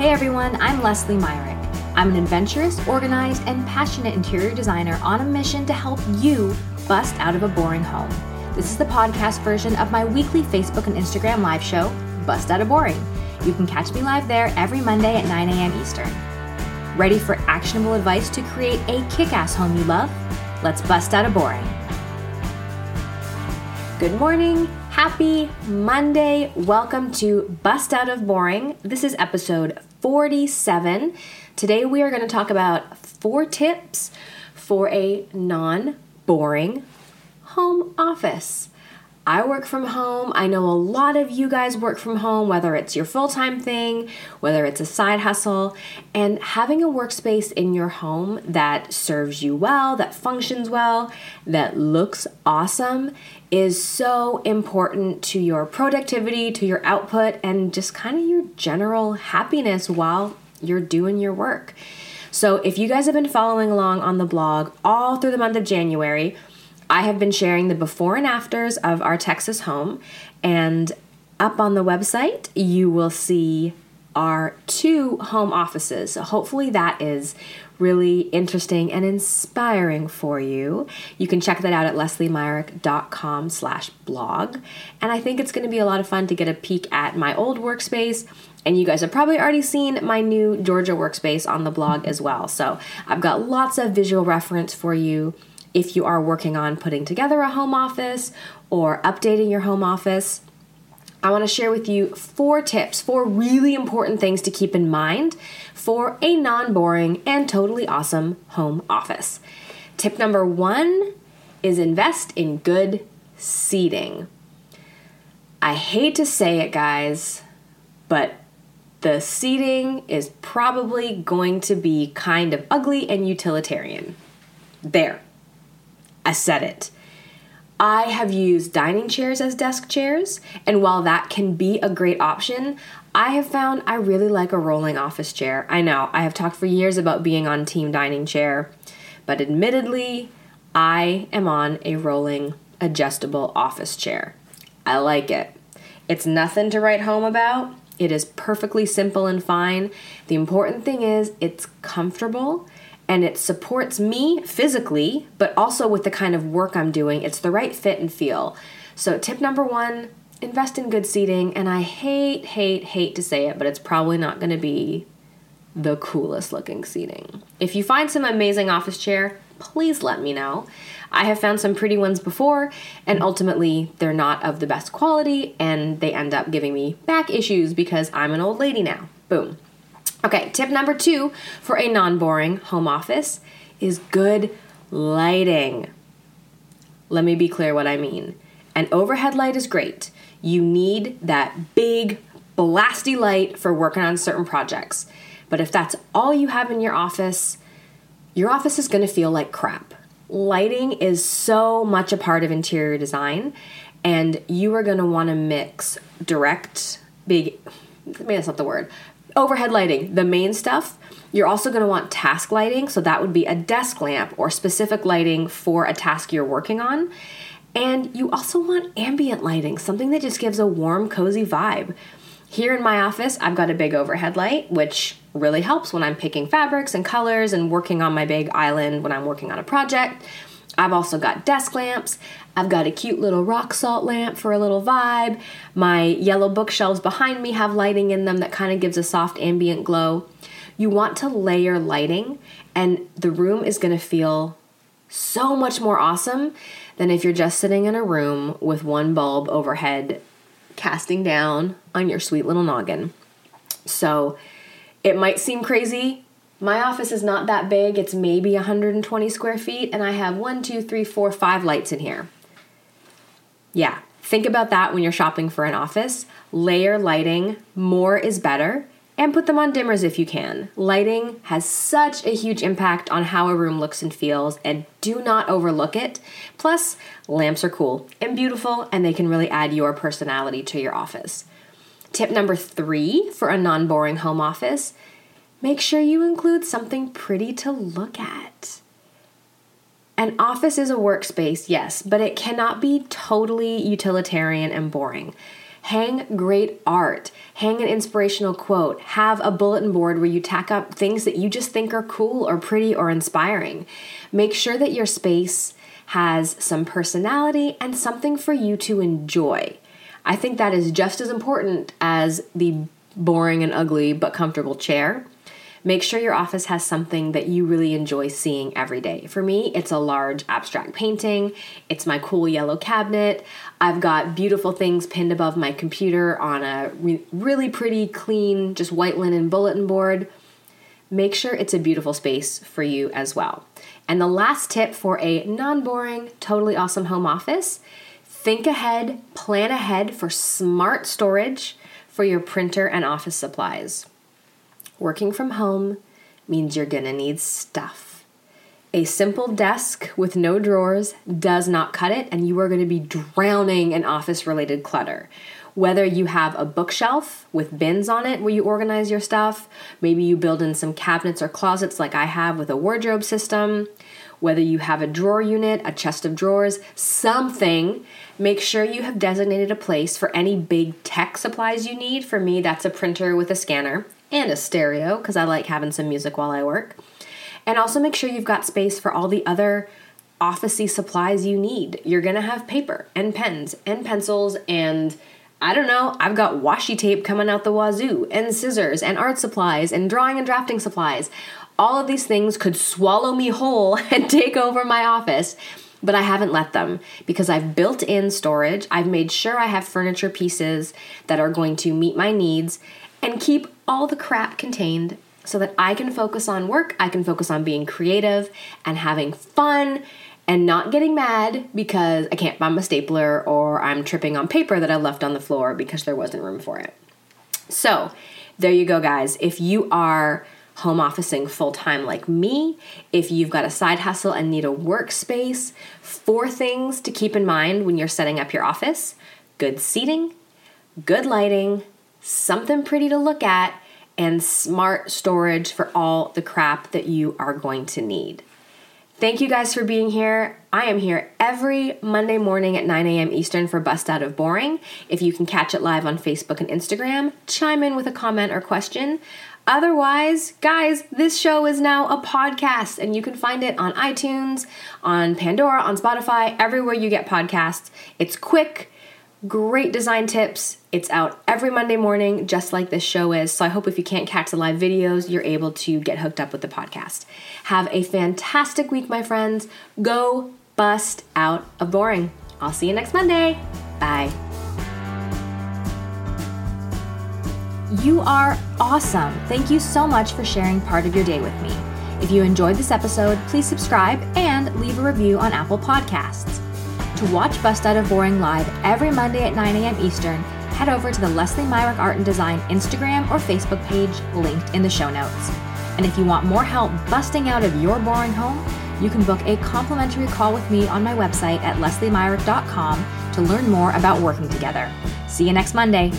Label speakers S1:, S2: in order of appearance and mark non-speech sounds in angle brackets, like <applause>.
S1: Hey everyone, I'm Leslie Myrick. I'm an adventurous, organized, and passionate interior designer on a mission to help you bust out of a boring home. This is the podcast version of my weekly Facebook and Instagram live show, Bust Out of Boring. You can catch me live there every Monday at 9 a.m. Eastern. Ready for actionable advice to create a kick ass home you love? Let's bust out of boring. Good morning. Happy Monday. Welcome to Bust Out of Boring. This is episode 47. Today we are going to talk about four tips for a non boring home office. I work from home. I know a lot of you guys work from home, whether it's your full time thing, whether it's a side hustle. And having a workspace in your home that serves you well, that functions well, that looks awesome is so important to your productivity, to your output, and just kind of your general happiness while you're doing your work. So, if you guys have been following along on the blog all through the month of January, I have been sharing the before and afters of our Texas home, and up on the website, you will see our two home offices. So, hopefully, that is really interesting and inspiring for you. You can check that out at lesliemyrick.com slash blog. And I think it's going to be a lot of fun to get a peek at my old workspace. And you guys have probably already seen my new Georgia workspace on the blog as well. So I've got lots of visual reference for you if you are working on putting together a home office or updating your home office, I want to share with you four tips, four really important things to keep in mind for a non boring and totally awesome home office. Tip number one is invest in good seating. I hate to say it, guys, but the seating is probably going to be kind of ugly and utilitarian. There. I said it. I have used dining chairs as desk chairs, and while that can be a great option, I have found I really like a rolling office chair. I know, I have talked for years about being on team dining chair, but admittedly, I am on a rolling adjustable office chair. I like it. It's nothing to write home about. It is perfectly simple and fine. The important thing is it's comfortable and it supports me physically, but also with the kind of work I'm doing. It's the right fit and feel. So, tip number one invest in good seating. And I hate, hate, hate to say it, but it's probably not to be the coolest looking seating. If you find some amazing office chair, please let me know. I have found some pretty ones before, and ultimately, they're not of the best quality, and they end up giving me back issues because I'm an old lady now. Boom. Okay, tip number two for a non boring home office is good lighting. Let me be clear what I mean. An overhead light is great. You need that big, blasty light for working on certain projects. But if that's all you have in your office, your office is going to feel like crap. Lighting is so much a part of interior design, and you are going to want to mix direct, big, maybe that's not the word, Overhead lighting, the main stuff. You're also going to want task lighting, so that would be a desk lamp or specific lighting for a task you're working on. And you also want ambient lighting, something that just gives a warm, cozy vibe. Here in my office, I've got a big overhead light, which really helps when I'm picking fabrics and colors and working on my big island when I'm working on a project. I've also got desk lamps. I've got a cute little rock salt lamp for a little vibe. My yellow bookshelves behind me have lighting in them that kind of gives a soft ambient glow. You want to layer lighting, and the room is going to feel so much more awesome than if you're just sitting in a room with one bulb overhead casting down on your sweet little noggin. So it might seem crazy my office is not that big, it's maybe 120 square feet, and I have one, two, three, four, five lights in here. Yeah, think about that when you're shopping for an office. Layer lighting, more is better, and put them on dimmers if you can. Lighting has such a huge impact on how a room looks and feels, and do not overlook it. Plus, lamps are cool and beautiful, and they can really add your personality to your office. Tip number three for a non boring home office make sure you include something pretty to look at. An office is a workspace, yes, but it cannot be totally utilitarian and boring. Hang great art, hang an inspirational quote, have a bulletin board where you tack up things that you just think are cool or pretty or inspiring. Make sure that your space has some personality and something for you to enjoy. I think that is just as important as the boring and ugly but comfortable chair. Make sure your office has something that you really enjoy seeing every day. For me, it's a large abstract painting, it's my cool yellow cabinet. I've got beautiful things pinned above my computer on a re- really pretty, clean, just white linen bulletin board. Make sure it's a beautiful space for you as well. And the last tip for a non boring, totally awesome home office think ahead, plan ahead for smart storage for your printer and office supplies. Working from home means you're gonna need stuff. A simple desk with no drawers does not cut it, and you are gonna be drowning in office related clutter. Whether you have a bookshelf with bins on it where you organize your stuff, maybe you build in some cabinets or closets like I have with a wardrobe system, whether you have a drawer unit, a chest of drawers, something, make sure you have designated a place for any big tech supplies you need. For me, that's a printer with a scanner and a stereo because I like having some music while I work. And also make sure you've got space for all the other officey supplies you need. You're gonna have paper and pens and pencils and I don't know, I've got washi tape coming out the wazoo, and scissors, and art supplies, and drawing and drafting supplies. All of these things could swallow me whole <laughs> and take over my office, but I haven't let them because I've built in storage. I've made sure I have furniture pieces that are going to meet my needs and keep all the crap contained so that I can focus on work, I can focus on being creative and having fun and not getting mad because I can't find my stapler or I'm tripping on paper that I left on the floor because there wasn't room for it. So, there you go, guys. If you are home officing full time like me, if you've got a side hustle and need a workspace, four things to keep in mind when you're setting up your office good seating, good lighting, something pretty to look at, and smart storage for all the crap that you are going to need. Thank you guys for being here. I am here every Monday morning at 9 a.m. Eastern for Bust Out of Boring. If you can catch it live on Facebook and Instagram, chime in with a comment or question. Otherwise, guys, this show is now a podcast and you can find it on iTunes, on Pandora, on Spotify, everywhere you get podcasts. It's quick, Great design tips. It's out every Monday morning, just like this show is. So I hope if you can't catch the live videos, you're able to get hooked up with the podcast. Have a fantastic week, my friends. Go bust out of boring. I'll see you next Monday. Bye. You are awesome. Thank you so much for sharing part of your day with me. If you enjoyed this episode, please subscribe and leave a review on Apple Podcasts. To watch Bust Out of Boring live every Monday at 9 a.m. Eastern, head over to the Leslie Myrick Art and Design Instagram or Facebook page linked in the show notes. And if you want more help busting out of your boring home, you can book a complimentary call with me on my website at lesliemyrick.com to learn more about working together. See you next Monday.